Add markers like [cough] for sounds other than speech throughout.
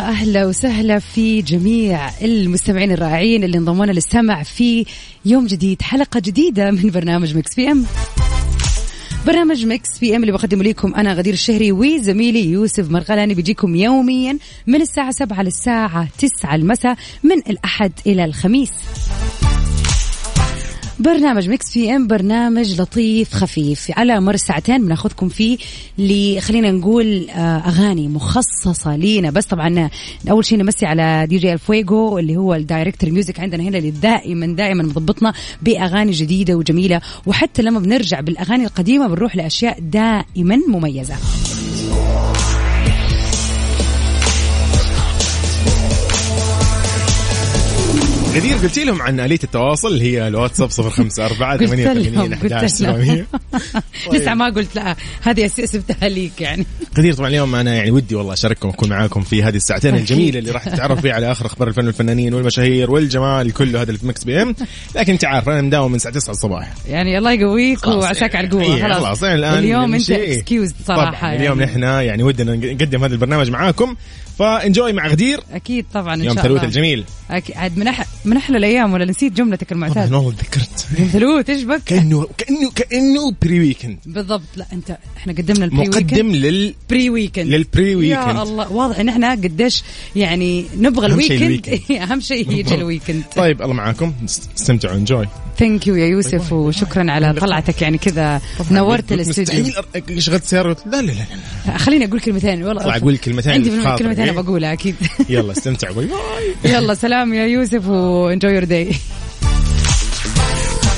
ويا أهلا وسهلا في جميع المستمعين الرائعين اللي انضمونا للسمع في يوم جديد حلقة جديدة من برنامج Mix PM. برنامج Mix PM اللي بقدمه لكم أنا غدير الشهري وزميلي يوسف مرغلاني. بيجيكم يوميا من الساعة 7 للساعة 9 المساء من الأحد إلى الخميس. برنامج Mix PM برنامج لطيف خفيف. على مر الساعتين بناخذكم فيه ل خلينا نقول آه، أغاني مخصصة لينا. بس طبعا أول شيء نمسي على دي جي الفويجو اللي هو ال director music عندنا هنا اللي دائما دائما مضبطنا بأغاني جديدة وجميلة. وحتى لما بنرجع بالأغاني القديمة بنروح لأشياء دائما مميزة. غدير قلت لهم عن آلية التواصل اللي هي الواتساب 054 قلت 88 لهم 11 قلت لهم 700 لسه ما قلت لا هذه سبتها ليك يعني. غدير طبعا اليوم أنا يعني ودي والله أشارككم وأكون معاكم في هذه الساعتين. الجميلة اللي راح تتعرف فيها على آخر أخبار الفن والفنانين والمشاهير والجمال كله هذا اللي في Mix PM. لكن انت عارف أنا مداوم من الساعة 9 الصباح. يعني الله يقويك وعساك على القوة إيه، خلاص. خلاص يعني الآن اليوم انت. excuse صراحة طبعا اليوم يعني. نحن يعني ودنا نقدم هذا البرنامج معاكم. ف enjoy مع غدير. أكيد طبعا إن يوم شاء ثلوث الله. الجميل. أكيد عاد من أح... من أحلى الأيام ولا نسيت جملتك المعتاده والله تذكرت يوم ثلوث إيش بك؟ كأنه كأنه كأنه pre weekend بالضبط. لا أنت إحنا قدمنا ال pre weekend مقدم لل pre weekend لل pre يا weekend الله. واضح إن إحنا قديش يعني نبغى ال weekend. أهم شيء يجي ال weekend [laughs] طيب الله معاكم. استمتعوا enjoy thank you يا يوسف وشكرا على طلعتك يعني كذا نورت الاستوديو. مستحيل شغلت سيارة؟ لا لا لا لا. خليني أقول كلمتين. والله اطلع أقول كلمتين. عندي. كلمتين إيه؟ بقولها أكيد. يلا استمتعوا. bye bye [laughs] يلا سلام يا يوسف و enjoy your day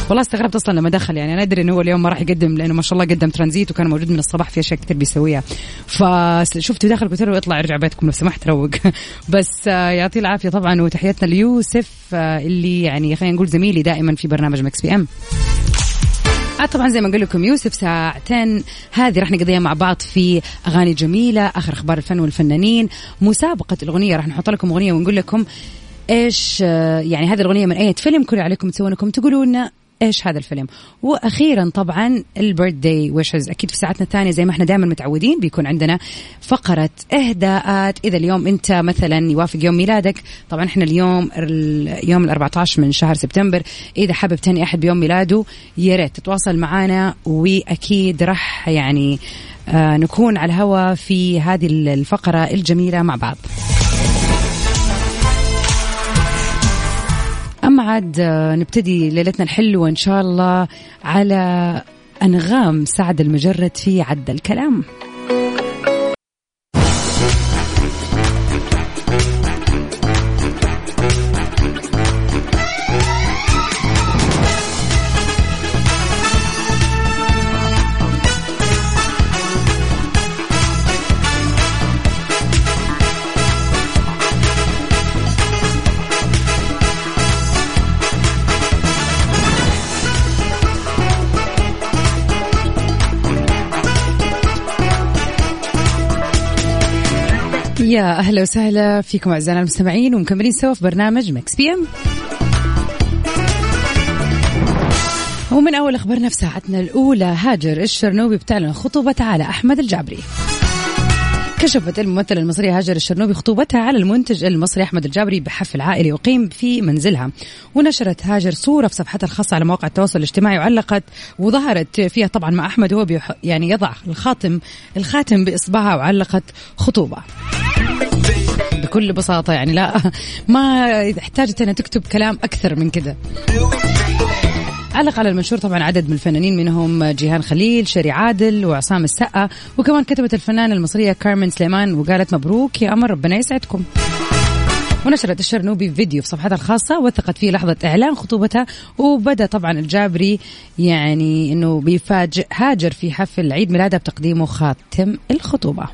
والله استغربت أصلا لما دخل يعني أنا أدري إنه هو اليوم ما راح يقدم لأنه ما شاء الله قدم ترانزيت وكان موجود من الصباح في أشياء كثير بيسويها. فشفته داخل قلت له اطلع ارجع بيتكم لو سمحت روق. [laughs] بس آه، يعطيه العافية طبعا وتحياتنا ليوسف آه، اللي يعني خلينا نقول زميلي دائما في برنامج Mix PM. عاد طبعا زي ما قال لكم يوسف ساعتين هذه راح نقضيها مع بعض في أغاني جميلة آخر أخبار الفن والفنانين. مسابقة الأغنية راح نحط لكم أغنية ونقول لكم إيش يعني هذه الأغنية من أي فيلم كل عليكم تسوون انكم تقولوا لنا إيش هذا الفيلم. وأخيرا طبعا البيرث داي ويشز. أكيد في ساعتنا الثانية زي ما إحنا دائما متعودين بيكون عندنا فقرة إهداءات. إذا اليوم أنت مثلا يوافق يوم ميلادك طبعا إحنا اليوم ال- يوم ال 14 من شهر سبتمبر. إذا حابب تهني أحد بيوم ميلاده يا ريت تتواصل معنا وأكيد راح يعني آه نكون على الهواء في هذه الفقرة الجميلة مع بعض. أما عاد آه، نبتدي ليلتنا الحلوة إن شاء الله على أنغام سعد المجرد في عد الكلام. يا أهلا وسهلا فيكم أعزائنا المستمعين ومكملين سوا في برنامج Mix PM ومن أول أخبارنا في ساعتنا الأولى هاجر الشرنوبي بتعلن خطوبتها على أحمد الجعبري. كشفت الممثلة المصرية هاجر الشرنوبي خطوبتها على المنتج المصري أحمد الجابري بحفل عائلي يقيم في منزلها. ونشرت هاجر صورة في صفحتها الخاصة على مواقع التواصل الاجتماعي وعلقت وظهرت فيها طبعا مع أحمد وهو يعني يضع الخاتم الخاتم بإصبعها وعلقت خطوبة. بكل بساطة يعني لا [laughs] ما احتاجت أنها تكتب كلام أكثر من كذا علق على المنشور طبعا عدد من الفنانين منهم جيهان خليل شيري عادل وعصام السقا وكمان كتبت الفنانة المصرية كارمن سليمان وقالت مبروك يا أمر ربنا يسعدكم. ونشرت الشرنوبي فيديو في صفحتها الخاصة وثقت فيه لحظة إعلان خطوبتها وبدأ طبعا الجابري يعني أنه بيفاجئ هاجر في حفل عيد ميلادها بتقديمه خاتم الخطوبة.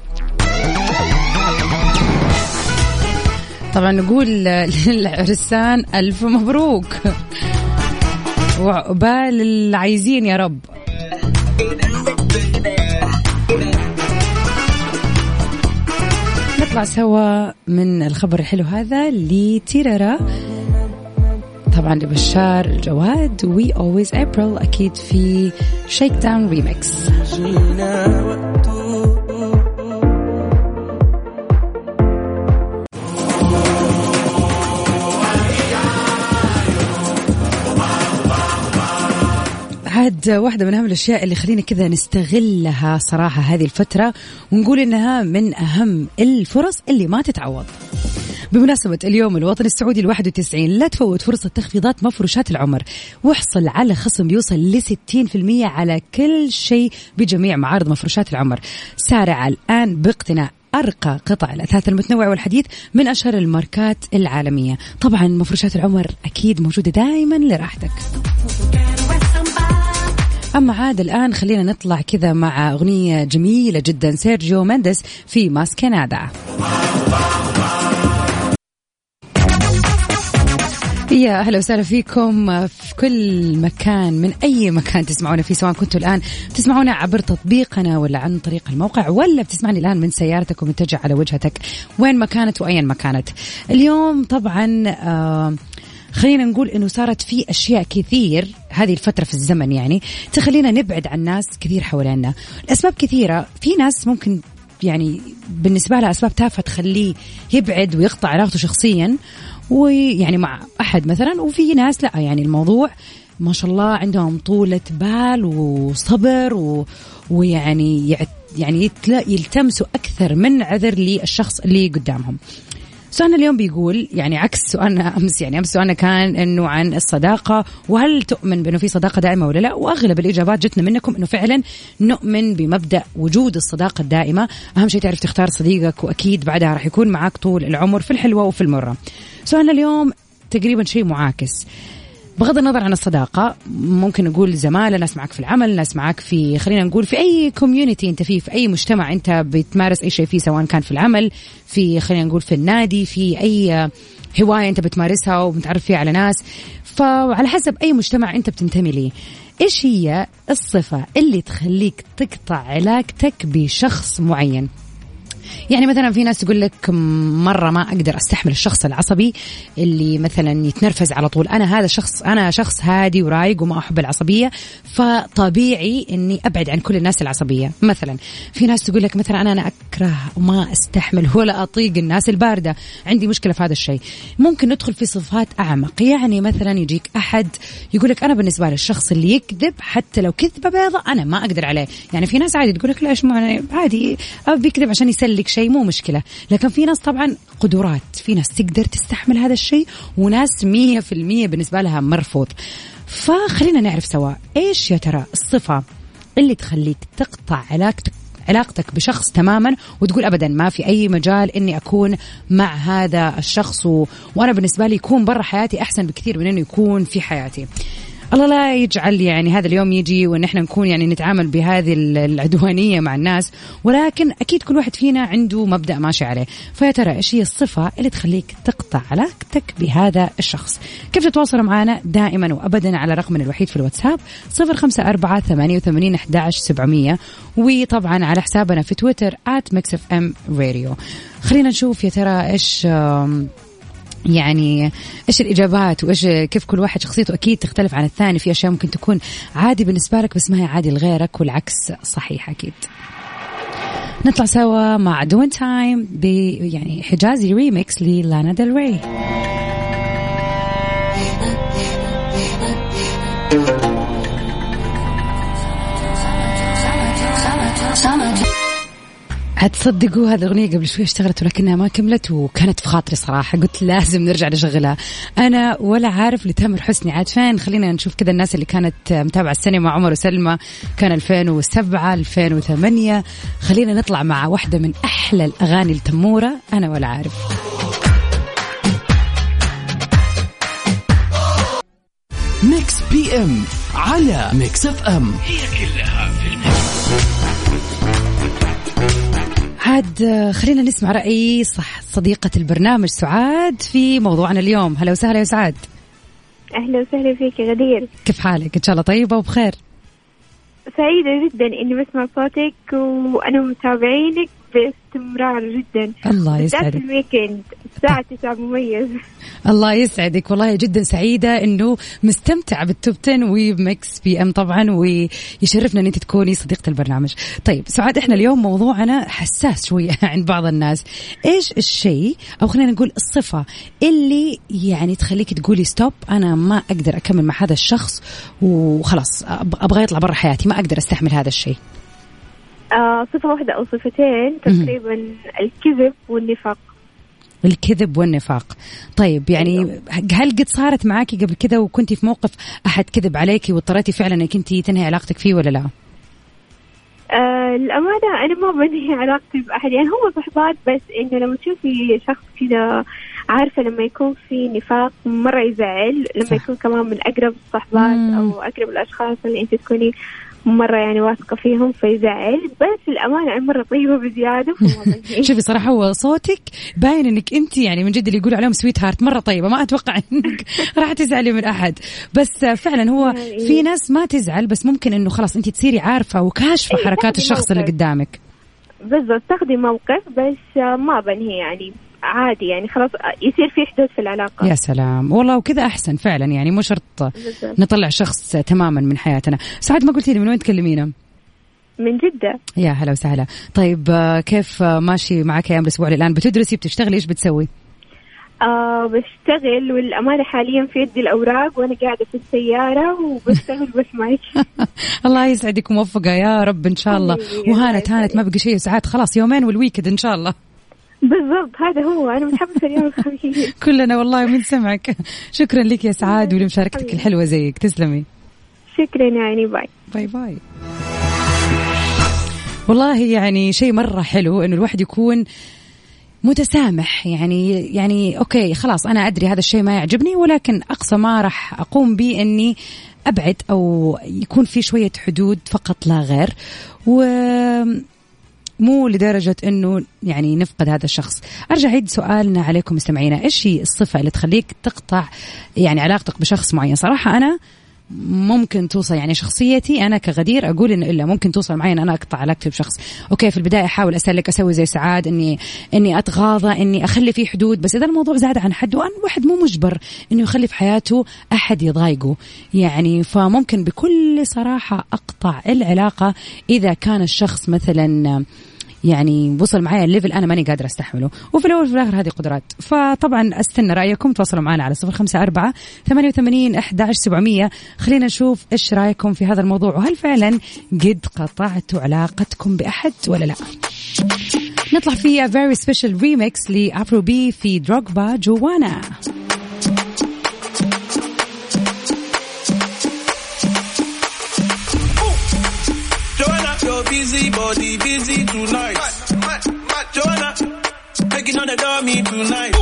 طبعا نقول [laughs] للعرسان ألف مبروك. وعقبال العايزين يا رب. نطلع سوا من الخبر الحلو هذا لتيرارا. طبعا لبشار الجواد. وي اولويز ابريل أكيد في شيك داون ريمكس عاد واحدة من أهم الأشياء اللي خلينا كذا نستغلها صراحة هذه الفترة ونقول إنها من أهم الفرص اللي ما تتعوض. بمناسبة اليوم الوطني السعودي الواحد وتسعين لا تفوت فرصة تخفيضات مفروشات العمر. واحصل على خصم بيوصل لستين في المية على كل شيء بجميع معارض مفروشات العمر. سارع الآن باقتناء أرقى قطع الأثاث المتنوع والحديث من أشهر الماركات العالمية. طبعا مفروشات العمر أكيد موجودة دائما لراحتك. أما عاد الآن خلينا نطلع كذا مع أغنية جميلة جدا. سيرجيو مندس في ماسكنادا يا أهلا وسهلا فيكم في كل مكان من أي مكان تسمعونا فيه سواء كنتوا الآن تسمعونا عبر تطبيقنا ولا عن طريق الموقع ولا بتسمعني الآن من سيارتك ومتجه على وجهتك وين ما كانت وايا ما كانت. اليوم طبعا آه خلينا نقول إنه صارت في أشياء كثير هذه الفترة في الزمن يعني تخلينا نبعد عن ناس كثير حوالينا. الاسباب كثيرة. في ناس ممكن يعني بالنسبة لها أسباب تافهة تخليه يبعد ويقطع علاقته شخصيا ويعني مع أحد مثلا وفي ناس لا يعني الموضوع ما شاء الله عندهم طولة بال وصبر و... ويعني يعني يلتمسوا أكثر من عذر للشخص اللي قدامهم. سؤالنا اليوم بيقول يعني عكس سؤالنا أمس يعني أمس سؤالنا كان إنه عن الصداقة وهل تؤمن بأنه في صداقة دائمة ولا لا؟ وأغلب الإجابات جتنا منكم إنه فعلا نؤمن بمبدأ وجود الصداقة الدائمة. أهم شيء تعرف تختار صديقك وأكيد بعدها راح يكون معك طول العمر في الحلوة وفي المرة. سؤالنا اليوم تقريبا شيء معاكس. بغض النظر عن الصداقة ممكن نقول زمالة ناس معك في العمل ناس معك في خلينا نقول في أي كوميونتي أنت فيه في أي مجتمع أنت بتمارس أي شيء فيه سواء كان في العمل في خلينا نقول في النادي في أي هواية أنت بتمارسها ومتعرف فيها على ناس. فعلى حسب أي مجتمع أنت بتنتمي ليه. إيش هي الصفة اللي تخليك تقطع علاقتك بشخص معين؟ يعني مثلا في ناس تقول لك مرة ما أقدر أستحمل الشخص العصبي اللي مثلا يتنرفز على طول. أنا هذا شخص أنا شخص هادي ورايق وما أحب العصبية فطبيعي إني أبعد عن كل الناس العصبية. مثلا في ناس تقول لك مثلا أنا أنا أكره وما أستحمل ولا أطيق الناس الباردة. عندي مشكلة في هذا الشيء. ممكن ندخل في صفات أعمق. يعني مثلا يجيك أحد يقول لك أنا بالنسبة لي الشخص اللي يكذب حتى لو كذبة بيضة أنا ما أقدر عليه. يعني في ناس عادي تقول لك لا إيش عادي بيكذب عشان يسلك شيء مو مشكلة لكن في ناس طبعا قدرات في ناس تقدر تستحمل هذا الشيء وناس مية في المية بالنسبة لها مرفوض فخلينا نعرف سوا إيش يا ترى الصفة اللي تخليك تقطع علاقتك علاقتك بشخص تماما وتقول ابدا ما في أي مجال إني أكون مع هذا الشخص و... وأنا بالنسبة لي يكون برا حياتي أحسن بكثير من إنه يكون في حياتي. الله لا يجعل يعني هذا اليوم يجي وإن إحنا نكون يعني نتعامل بهذه العدوانية مع الناس. ولكن أكيد كل واحد فينا عنده مبدأ ماشي عليه. فيا ترى إيش هي الصفة اللي تخليك تقطع علاقتك بهذا الشخص؟ كيف تتواصلوا معنا دائما وابدا على رقمنا الوحيد في الواتساب؟ 054 88 11 700 وطبعا على حسابنا في تويتر @mixfm radio خلينا نشوف يا ترى إيش يعني إيش الإجابات وإيش كيف كل واحد شخصيته أكيد تختلف عن الثاني. في أشياء ممكن تكون عادي بالنسبة لك بس ما هي عادي لغيرك والعكس صحيح أكيد. نطلع سوا مع Doin' Time يعني حجازي ريميكس للانا ديل ري. عاد تصدقوا هذه الأغنية قبل شوي اشتغلت ولكنها ما كملت وكانت في خاطري صراحة. قلت لازم نرجع نشغلها. أنا ولا عارف لتامر حسني. عاد فين؟ خلينا نشوف كذا الناس اللي كانت متابعة السينما عمر وسلمى. كان 2007 2008 خلينا نطلع مع واحدة من أحلى الأغاني التمورة أنا ولا عارف. Mix PM على Mix FM. هي كلها في ال mix. عاد خلينا نسمع رأي صح صديقة البرنامج سعاد في موضوعنا اليوم. هلا وسهلا يا سعاد. أهلا وسهلا فيك يا غدير. كيف حالك؟ إن شاء الله طيبة وبخير. سعيدة جدا إني بسمع صوتك وأنا متابعينك. باستمرار جدا الله يسعدك ال weekend الساعة 9 مميز الله يسعدك والله جدا سعيدة إنه مستمتعة بال top 10 و Mix PM طبعا ويشرفنا إن أنت تكوني صديقة البرنامج. طيب سعاد إحنا اليوم موضوعنا حساس شوية [laughs] عند بعض الناس. إيش الشيء أو خلينا نقول الصفة اللي يعني تخليك تقولي stop أنا ما أقدر أكمل مع هذا الشخص وخلاص أبغى يطلع برا حياتي ما أقدر أستحمل هذا الشيء. آه صفة واحدة أو صفتين تقريبا الكذب والنفاق الكذب والنفاق طيب يعني أيوه. هل قد صارت معاكي قبل كذا وكنتي في موقف أحد كذب عليكي واضطريتي فعلا أنك أنت تنهي علاقتك فيه ولا لا؟ آه الأمانة أنا ما بنهي علاقتي بأحد يعني هو صحبات بس إنه لما تشوفي شخص كذا عارفة لما يكون في نفاق مرة يزعل لما صح. يكون كمان من أقرب الصحبات أو أقرب الأشخاص اللي أنت تكوني مرة يعني واثقة فيهم فيزعل. بس الأمانة أنا مرة طيبة بزيادة [laughs] شوفي صراحة هو صوتك باين إنك أنت يعني من جد اللي يقول عليهم sweetheart مرة طيبة. ما أتوقع [laughs] إنك راح تزعلي من أحد. بس فعلا هو يعني في ناس ما تزعل بس ممكن إنه خلاص أنت تصيري عارفة وكاشفة إيه، حركات الشخص اللي قدامك. بالضبط تاخذي موقف بس ما بنهي يعني. عادي يعني خلاص يصير في حدود في العلاقة. يا سلام. والله وكذا أحسن فعلا يعني مو شرط نطلع شخص تماما من حياتنا. سعاد ما قلتي لي من وين تكلمينا؟ من جدة. يا هلا وسهلا. طيب آه، كيف ماشي معك أيام الأسبوع الآن؟ بتدرسي بتشتغلي إيش بتسوي؟ آه بشتغل والأمانة حاليا في يدي الأوراق وأنا قاعدة في السيارة وبشتغل بسمعك [laughs] الله يسعدك موفقة يا رب إن شاء الله. وهانت هانت ما بقي شيء. ساعات خلاص يومين والويكد إن شاء الله. بالضبط هذا هو. أنا متحمسة اليوم [laughs] الخميس كلنا والله من سمعك. شكرا لك يا سعاد ولمشاركتك الحلوة زيك. تسلمي. شكرا يعني باي. bye bye. والله يعني شيء مرة حلو إنه الواحد يكون متسامح. يعني يعني okay خلاص أنا أدري هذا الشيء ما يعجبني ولكن أقصى ما راح أقوم به إني أبعد أو يكون في شوية حدود فقط لا غير. و مو لدرجة أنه يعني نفقد هذا الشخص. أرجع عيد سؤالنا عليكم مستمعينا. إيش هي الصفة اللي تخليك تقطع يعني علاقتك بشخص معين؟ صراحة أنا ممكن توصل يعني شخصيتي أنا كغدير أقول إنه إلا ممكن توصل معي إن أنا أقطع علاقتي بشخص okay في البداية أحاول اسلك أسوي زي سعاد إني إني أتغاضى إني أخلي في حدود بس إذا الموضوع زاد عن حد وأن واحد مو مجبر إنه يخلي في حياته أحد يضايقه. يعني فممكن بكل صراحة أقطع العلاقة إذا كان الشخص مثلا يعني وصل معي ال level أنا ماني قادرة أستحمله. وفي الأول وفي الآخر هذه قدرات. فطبعا أستنى رأيكم. تواصلوا معنا على صفر خمسة أربعة ثمانية وثمانين إحدى عشر سبعمئه خلينا نشوف إيش رأيكم في هذا الموضوع. وهل فعلا قد قطعتوا علاقتكم بأحد ولا لا؟ نطلع في very special remix ل Afro B في Drogba Joanna. Busy body busy tonight. On the dummy tonight.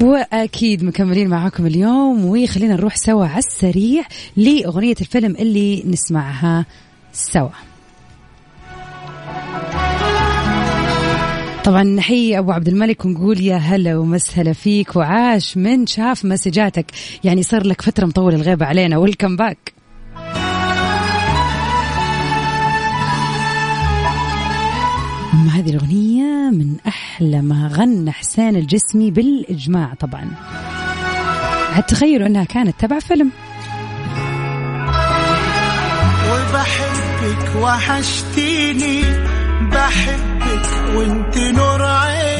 وأكيد مكملين معاكم اليوم وخلينا نروح سوا على السريع لأغنية الفيلم اللي نسمعها سوا طبعا نحيي أبو عبد الملك ونقول يا هلا ومسهلا فيك وعاش من شاف مسجاتك يعني صار لك فترة مطول الغيبة علينا ويلكم باك هذه الأغنية من أحلى ما غنى حسين الجسمي بالإجماع طبعا. تخيلوا أنها كانت تبع فيلم. وبحبك وحشتيني بحبك وانت نور عيني.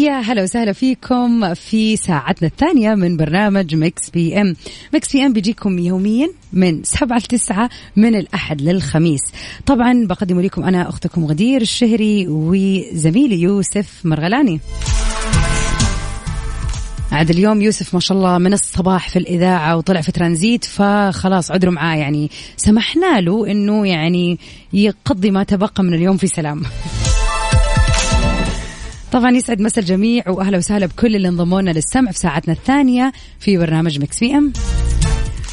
يا هلا وسهلا فيكم في ساعتنا الثانية من برنامج Mix PM Mix PM بيجيكم يوميا من سبعة لتسعة من الأحد للخميس. طبعا بقدم لكم أنا أختكم غدير الشهري وزميلي يوسف مرغلاني. عاد اليوم يوسف ما شاء الله من الصباح في الإذاعة وطلع في ترانزيت فخلاص عذروا معاه يعني. سمحنا له أنه يعني يقضي ما تبقى من اليوم في سلام. طبعا يسعد مسا الجميع واهلا وسهلا بكل اللي انضموا لنا للسمع في ساعتنا الثانية في برنامج Mix PM.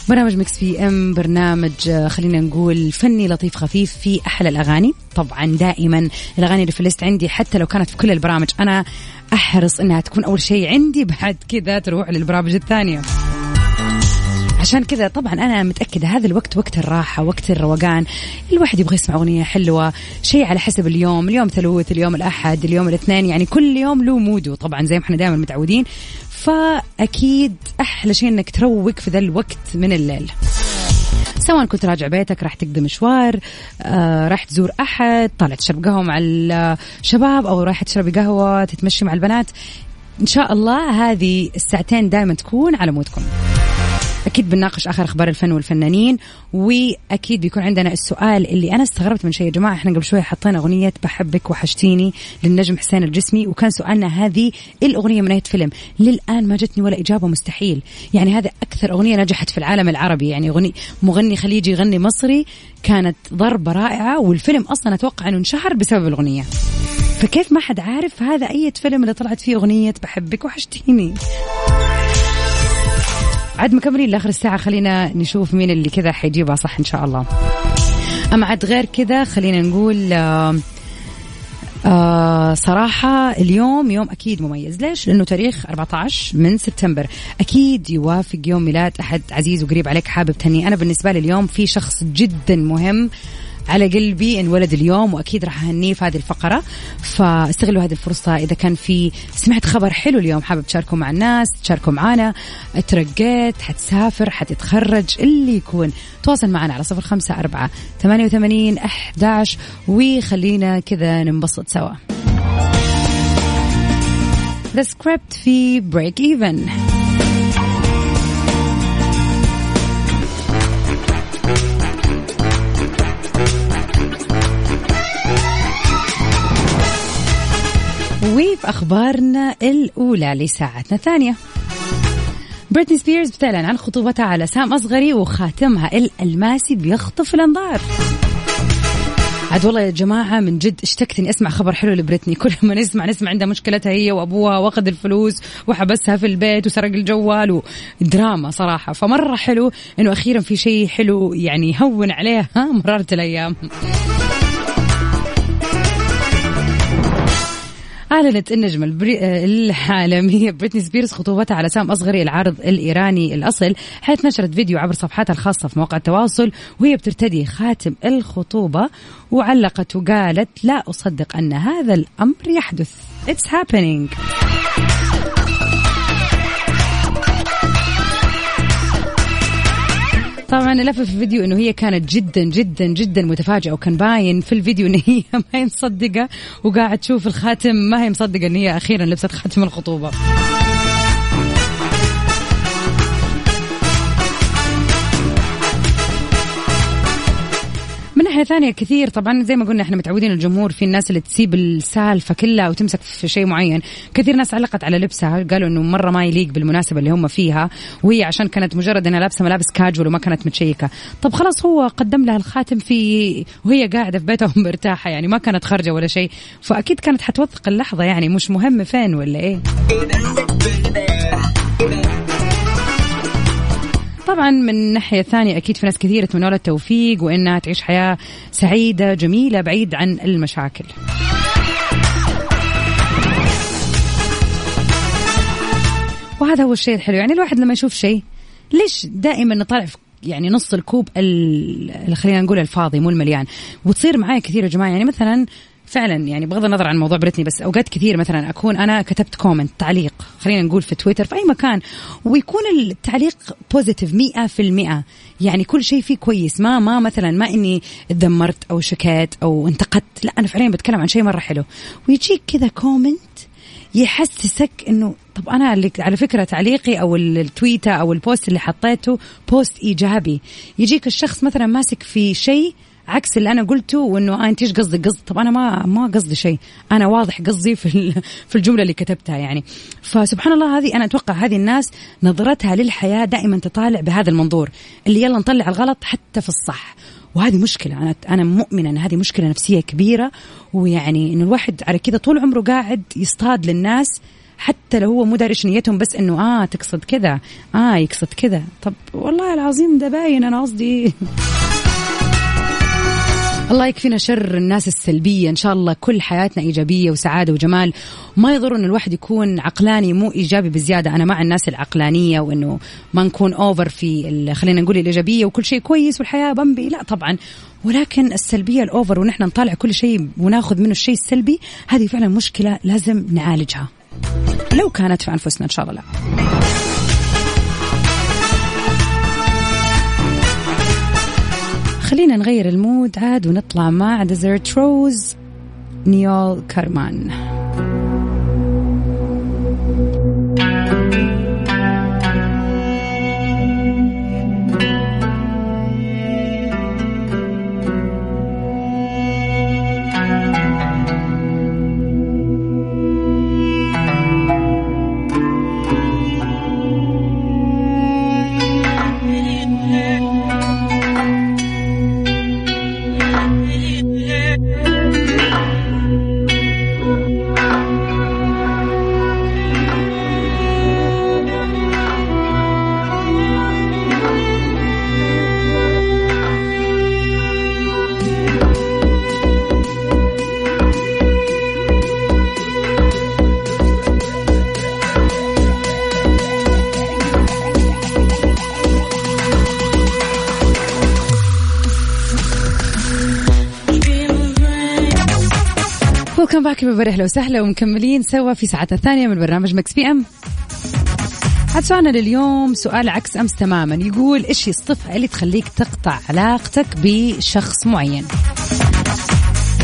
برنامج Mix PM برنامج آه، خلينا نقول فني لطيف خفيف في أحلى الأغاني. طبعا دائما الأغاني اللي في ال list عندي حتى لو كانت في كل البرامج أنا أحرص إنها تكون أول شيء عندي بعد كذا تروح للبرامج الثانية. عشان كذا طبعا أنا متأكدة هذا الوقت وقت الراحة وقت الروقان. الواحد يبغى يسمع أغنية حلوة شيء على حسب اليوم اليوم ثلوث اليوم الأحد اليوم الاثنين يعني كل يوم له mood ه. طبعا زي ما إحنا دائما متعودين. فأكيد أحلى شيء إنك تروق في ذا الوقت من الليل. سواء كنت راجع بيتك راح تقضي مشوار آه راح تزور أحد طالع تشرب قهوة مع الشباب أو رايح تشربي قهوة تتمشي مع البنات. إن شاء الله هذه الساعتين دائما تكون على مودكم. أكيد بنناقش آخر أخبار الفن والفنانين وأكيد بيكون عندنا السؤال اللي أنا استغربت من شيء يا جماعة إحنا قبل شوي حطينا أغنية بحبك وحشتيني للنجم حسين الجسمي وكان سؤالنا هذه الأغنية من اي فيلم للآن ما جتني ولا إجابة مستحيل. يعني هذا أكثر أغنية نجحت في العالم العربي يعني اغني مغني خليجي يغني مصري كانت ضربة رائعة والفيلم أصلا أتوقع إنه انشهر بسبب الأغنية. فكيف ما حد عارف هذا أي فيلم اللي طلعت فيه أغنية بحبك وحشتيني؟ عاد مكملين لآخر الساعة. خلينا نشوف مين اللي كذا حيجيبها. صح إن شاء الله. أما عاد غير كذا خلينا نقول آه آه صراحة اليوم يوم أكيد مميز. ليش؟ لأنه تاريخ 14 من سبتمبر. أكيد يوافق يوم ميلاد أحد عزيز وقريب عليك حابب تهني أنا بالنسبة لي اليوم في شخص جدا مهم على قلبي انولد اليوم وأكيد راح أهنيه في هذه الفقرة. فاستغلوا هذه الفرصة إذا كان في سمعت خبر حلو اليوم حابب تشاركوا مع الناس تشاركوا معنا ترقيت حتسافر حتتخرج اللي يكون. تواصل معنا على صفر خمسة أربعة ثمانية وثمانين أحداش. وخلينا كذا ننبسط سوا. The Script في Break Even. وفي أخبارنا الأولى لساعتنا الثانية. بريتني سبيرز بتعلن عن خطوبتها على سام أصغري وخاتمها الألماسي بيخطف الأنظار. عاد والله يا جماعة من جد اشتقت اني أسمع خبر حلو لبريتني. كل ما نسمع نسمع عندها مشكلتها هي وأبوها وأخذ الفلوس وحبسها في البيت وسرق الجوال ودراما صراحة. فمرة حلو إنه أخيرا في شيء حلو يعني يهون عليها مرارة الأيام. أعلنت النجمة البري... العالمية بريتني سبيرز خطوبتها على سام أصغري العارض الإيراني الأصل حيث نشرت فيديو عبر صفحاتها الخاصة في مواقع التواصل وهي بترتدي خاتم الخطوبة وعلقت وقالت لا أصدق أن هذا الأمر يحدث. It's happening. طبعا لفه في الفيديو إنه هي كانت جدا جدا جدا متفاجئة وكان باين في الفيديو إن هي [laughs] ما هي مصدقة وقاعد تشوف الخاتم ما هي مصدقة إن هي أخيرا لبست خاتم الخطوبة. ناحية ثانية كثير طبعا زي ما قلنا إحنا متعودين الجمهور في الناس اللي تسيب السالفة كلها وتمسك في شيء معين. كثير ناس علقت على لبسها قالوا إنه مرة ما يليق بالمناسبة اللي هم فيها وهي عشان كانت مجرد إنها لابسة ملابس كاجوال وما كانت متشيكة. طب خلاص هو قدم لها الخاتم في وهي قاعدة في بيتها [laughs] مرتاحة يعني ما كانت خارجة ولا شيء. فأكيد كانت حتوثق اللحظة يعني مش مهم فين ولا إيه. طبعا من ناحية ثانية أكيد في ناس كثير يتمنى لها التوفيق وإنها تعيش حياة سعيدة جميلة بعيد عن المشاكل. وهذا هو الشيء الحلو. يعني الواحد لما يشوف شيء ليش دائما نطالع يعني نص الكوب خلينا نقول الفاضي مو المليان. وتصير معايا كثير يا جماعة. يعني مثلا فعلا يعني بغض النظر عن موضوع بريتني بس أوقات كثير مثلا أكون أنا كتبت comment تعليق خلينا نقول في تويتر في أي مكان ويكون التعليق positive مئة في المئة. يعني كل شيء فيه كويس ما ما مثلا ما إني تذمرت أو شكيت أو انتقدت لا أنا فعليا بتكلم عن شيء مرة حلو. ويجيك كذا comment يحسسك إنه طب أنا اللي على فكرة تعليقي أو التويتة أو ال post اللي حطيته بوست إيجابي. يجيك الشخص مثلا ماسك في شيء عكس اللي أنا قلته وإنه انت إيش قصدك قصد طب أنا ما ما قصدي شيء. أنا واضح قصدي في في الجملة اللي كتبتها يعني. فسبحان الله هذه أنا أتوقع هذه الناس نظرتها للحياة دائما تطالع بهذا المنظور اللي يلا نطلع الغلط حتى في الصح. وهذه مشكلة. أنا أنا مؤمنة أن هذه مشكلة نفسية كبيرة ويعني إنه الواحد على كذا طول عمره قاعد يصطاد للناس حتى لو هو مو داري نيتهم بس إنه آه تقصد كذا آه يقصد كذا. طب والله العظيم ده باين أنا قصدي. الله يكفينا شر الناس السلبية. إن شاء الله كل حياتنا إيجابية وسعادة وجمال. ما يضر إن الواحد يكون عقلاني مو إيجابي بزيادة. أنا مع الناس العقلانية وإنه ما نكون أوفر في خلينا نقول الإيجابية وكل شيء كويس والحياة بمبي. لا طبعا. ولكن السلبية الأوفر ونحن نطالع كل شيء وناخذ منه الشيء السلبي هذه فعلا مشكلة لازم نعالجها. لو كانت في أنفسنا إن شاء الله لا. خلينا نغير ال mood. عاد ونطلع مع Desert Rose نيول كارمان. back ببر أهلا وسهلا ومكملين سوا في ساعتنا الثانية من برنامج Mix PM. عاد سؤالنا لليوم سؤال عكس أمس تماما. يقول إيش الصفه اللي تخليك تقطع علاقتك بشخص معين؟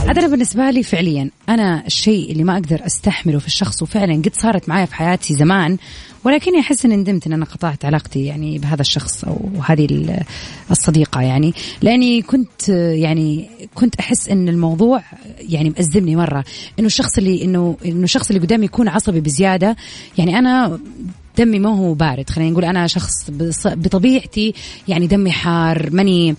عاد أنا بالنسبة لي فعليا أنا الشيء اللي ما أقدر أستحمله في الشخص وفعلا قد صارت معي في حياتي زمان ولكني أحس إني ندمت إن أنا قطعت علاقتي يعني بهذا الشخص أو هذه الصديقة يعني. لأني كنت يعني كنت أحس إن الموضوع يعني مأزمني مرة إنه الشخص اللي انه إنه الشخص اللي قدامي يكون عصبي بزيادة. يعني أنا دمي ما هو بارد خلينا نقول أنا شخص بطبيعتي يعني دمي حار ماني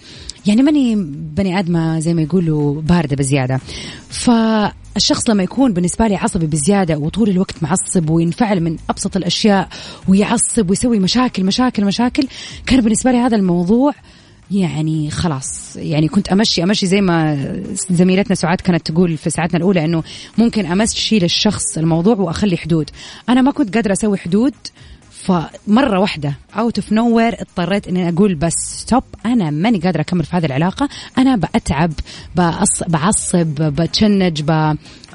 يعني ماني بني آدمة زي ما يقولوا باردة بزيادة. فالشخص لما يكون بالنسبة لي عصبي بزيادة وطول الوقت معصب وينفعل من أبسط الأشياء ويعصب ويسوي مشاكل مشاكل مشاكل كان بالنسبة لي هذا الموضوع يعني خلاص. يعني كنت أمشي أمشي زي ما زميلتنا سعاد كانت تقول في ساعتنا الأولى إنه ممكن أمشي للشخص الموضوع وأخلي حدود. أنا ما كنت قادرة أسوي حدود فمرة واحدة out of nowhere اضطريت إني أقول بس stop أنا ماني قادرة أكمل في هذه العلاقة. أنا بأتعب بعصب بتشنج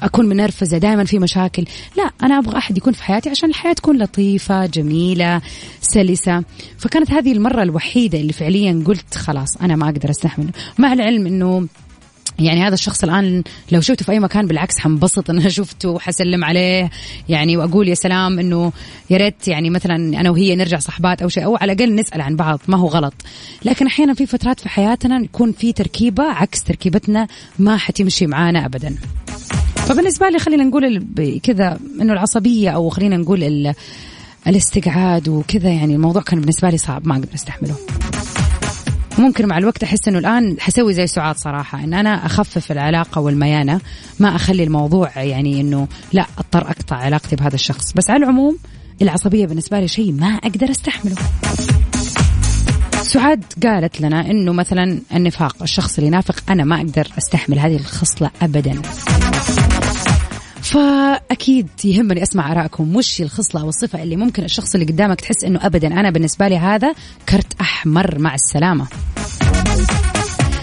اكون منرفزة دائما في مشاكل. لا أنا أبغى أحد يكون في حياتي عشان الحياة تكون لطيفة جميلة سلسة. فكانت هذه المرة الوحيدة اللي فعليا قلت خلاص أنا ما أقدر أستحمل. مع العلم إنه يعني هذا الشخص الآن لو شفته في أي مكان بالعكس حنبسط إن أنا شفته وحسلم عليه. يعني وأقول يا سلام إنه يا ريت يعني مثلا أنا وهي نرجع صحبات أو شيء أو على الأقل نسأل عن بعض ما هو غلط. لكن أحيانا في فترات في حياتنا يكون في تركيبة عكس تركيبتنا ما حتمشي معانا ابدا. فبالنسبة لي خلينا نقول كذا إنه العصبية أو خلينا نقول الاستقعاد وكذا يعني الموضوع كان بالنسبة لي صعب ما أقدر أستحمله. ممكن مع الوقت أحس إنه الآن حسوي زي سعاد صراحة إن أنا أخفف العلاقة والميانة ما أخلي الموضوع يعني إنه لا أضطر أقطع علاقتي بهذا الشخص. بس على العموم العصبية بالنسبة لي شيء ما أقدر أستحمله. سعاد قالت لنا إنه مثلا النفاق الشخص اللي ينافق أنا ما أقدر أستحمل هذه الخصلة ابدا. فأكيد يهمني أسمع آرائكم. وش الخصلة أو الصفة اللي ممكن الشخص اللي قدامك تحس إنه ابدا؟ أنا بالنسبة لي هذا كرت أحمر. مع السلامة.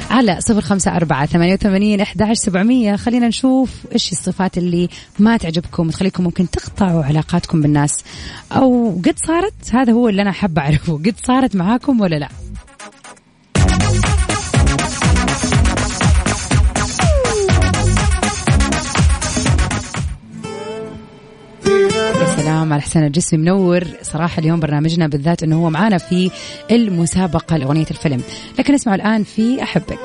على صفر خمسة أربعة ثمانية وثمانين أحد سبعمية. خلينا نشوف إيش الصفات اللي ما تعجبكم تخليكم ممكن تقطعوا علاقاتكم بالناس. أو قد صارت؟ هذا هو اللي أنا حابة أعرفه. قد صارت معاكم ولا لا مع الحسين الجسمي منور. صراحة اليوم برنامجنا بالذات أنه هو معانا في المسابقة لأغنية الفيلم. لكن نسمع الآن في أحبك.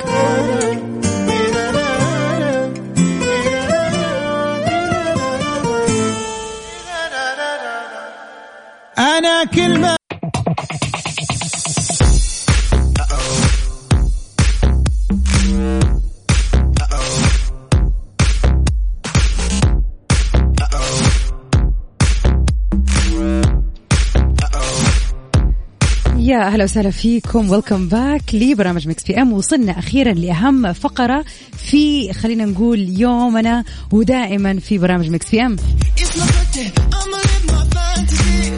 أنا كلمة أهلا وسهلا فيكم. welcome back لبرنامج Mix PM وصلنا أخيرا لأهم فقرة في خلينا نقول يومنا ودائما في برنامج Mix PM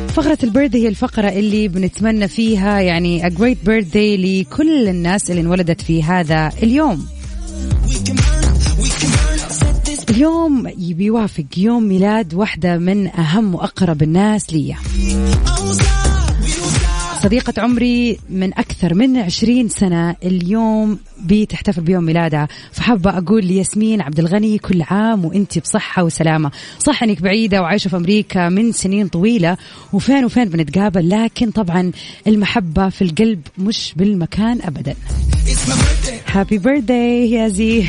فقرة ال birthday هي الفقرة اللي بنتمنى فيها يعني a great birthday لكل الناس اللي انولدت في هذا اليوم. اليوم بيوافق يوم ميلاد واحدة من أهم وأقرب الناس لي صديقة عمري من أكثر من عشرين سنة اليوم بتحتفل بيوم ميلادها. فحابة أقول لياسمين عبد الغني كل عام وأنت بصحة وسلامة. صح أنك بعيدة وعايشة في أمريكا من سنين طويلة وفين وفين بنتقابل لكن طبعا المحبة في القلب مش بالمكان أبدا. هابي بيرثداي يا زي.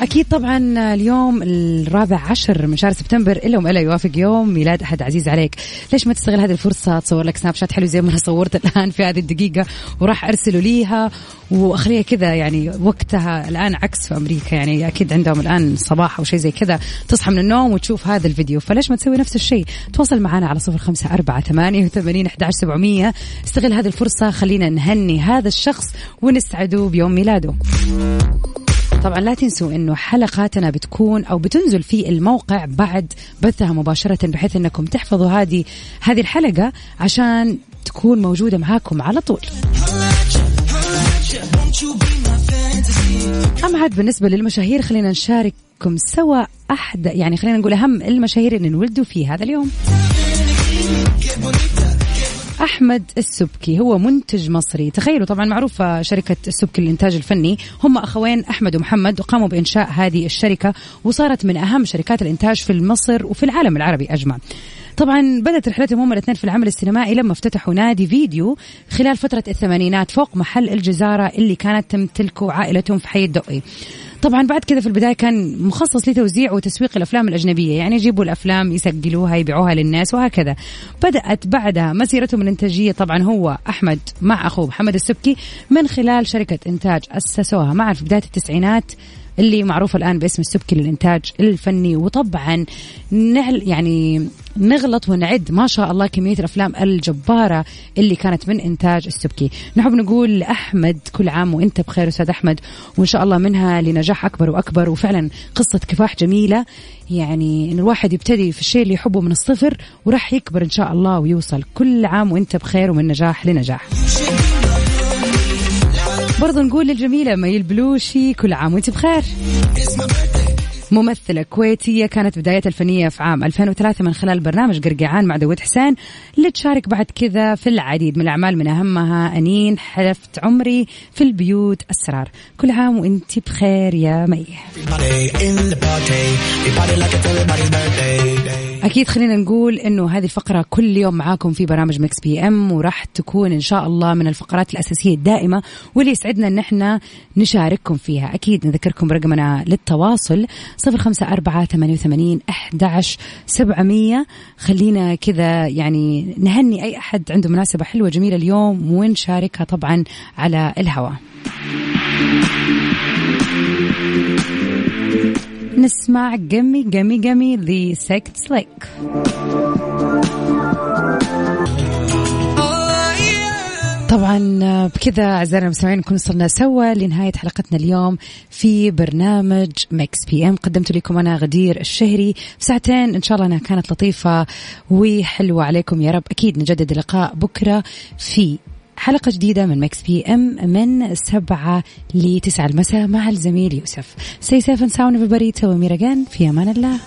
أكيد طبعا اليوم الرابع عشر من شهر سبتمبر إلا وإلا يوافق يوم ميلاد أحد عزيز عليك. ليش ما تستغل هذه الفرصة؟ تصور لك سناب شات حلو زي ما أنا صورت الآن في هذه الدقيقة وراح أرسله ليها. وأخليها كذا يعني وقتها الآن عكس في أمريكا. يعني أكيد عندهم الآن صباح أو شيء زي كذا. تصحى من النوم وتشوف هذا الفيديو. فليش ما تسوي نفس الشيء؟ تواصل معنا على صفر خمسة أربعة ثمانية وثمانين أحد سبعمية. استغل هذه الفرصة. خلينا نهني هذا الشخص ونسعده بيوم ميلاده. طبعا لا تنسوا إنه حلقاتنا بتكون أو بتنزل في الموقع بعد بثها مباشرة بحيث إنكم تحفظوا هذه هذه الحلقة عشان تكون موجودة معاكم على طول. أما عاد بالنسبة للمشاهير خلينا نشارككم سوا أحد يعني خلينا نقول أهم المشاهير اللي انولدوا في هذا اليوم. أحمد السبكي هو منتج مصري. تخيلوا طبعا معروفة شركة السبكي للإنتاج الفني. هم أخوين أحمد ومحمد وقاموا بإنشاء هذه الشركة وصارت من أهم شركات الإنتاج في مصر وفي العالم العربي أجمع. طبعا بدأت رحلتهم هم الاثنين في العمل السينمائي لما افتتحوا نادي فيديو خلال فترة الثمانينات فوق محل الجزارة اللي كانت تمتلكه عائلتهم في حي الدقي. طبعا بعد كذا في البداية كان مخصص لتوزيع وتسويق الأفلام الأجنبية يعني يجيبوا الأفلام يسجلوها يبيعوها للناس وهكذا. بدأت بعدها مسيرتهم الإنتاجية طبعا هو أحمد مع أخوه محمد السبكي من خلال شركة إنتاج أسسوها. معا في بداية التسعينات اللي معروفة الآن باسم السبكي للإنتاج الفني. وطبعا نعل يعني نغلط ونعد ما شاء الله كمية الأفلام الجبارة اللي كانت من إنتاج السبكي. نحب نقول لأحمد كل عام وإنت بخير أستاذ أحمد. وإن شاء الله منها لنجاح أكبر وأكبر. وفعلا قصة كفاح جميلة. يعني إن الواحد يبتدي في الشيء اللي يحبه من الصفر وراح يكبر إن شاء الله ويوصل كل عام وإنت بخير ومن نجاح لنجاح. برضو نقول للجميلة مي البلوشي كل عام وانت بخير. ممثلة كويتية كانت بدايتها الفنية في عام 2003 من خلال برنامج قرقعان مع داود حسين. اللي تشارك بعد كذا في العديد من الأعمال من أهمها أنين حلفت عمري في البيوت أسرار. كل عام وانت بخير يا مي. أكيد خلينا نقول أنه هذه الفقرة كل يوم معاكم في برامج Mix PM وراح تكون إن شاء الله من الفقرات الأساسية الدائمة واللي يسعدنا أن إحنا نشارككم فيها. أكيد نذكركم رقمنا للتواصل صفر خمسة أربعة ثمانية وثمانين أحدعش سبعمية. خلينا كذا يعني نهني أي أحد عنده مناسبة حلوة جميلة اليوم ونشاركها طبعا على الهواء. نسمع جمي جمي جمي سكت سليك طبعا بكذا أعزائنا المستمعين نكون وصلنا سوا لنهاية حلقتنا اليوم في برنامج مكس FM قدمت لكم أنا غدير الشهري. في ساعتين إن شاء الله أنها كانت لطيفة وحلوة عليكم. يا رب أكيد نجدد اللقاء بكرة في حلقة جديدة من مكس FM من سبعة لتسعة. المساء مع الزميل يوسف. سي سيفن ساون everybody. Meet again. في أمان الله.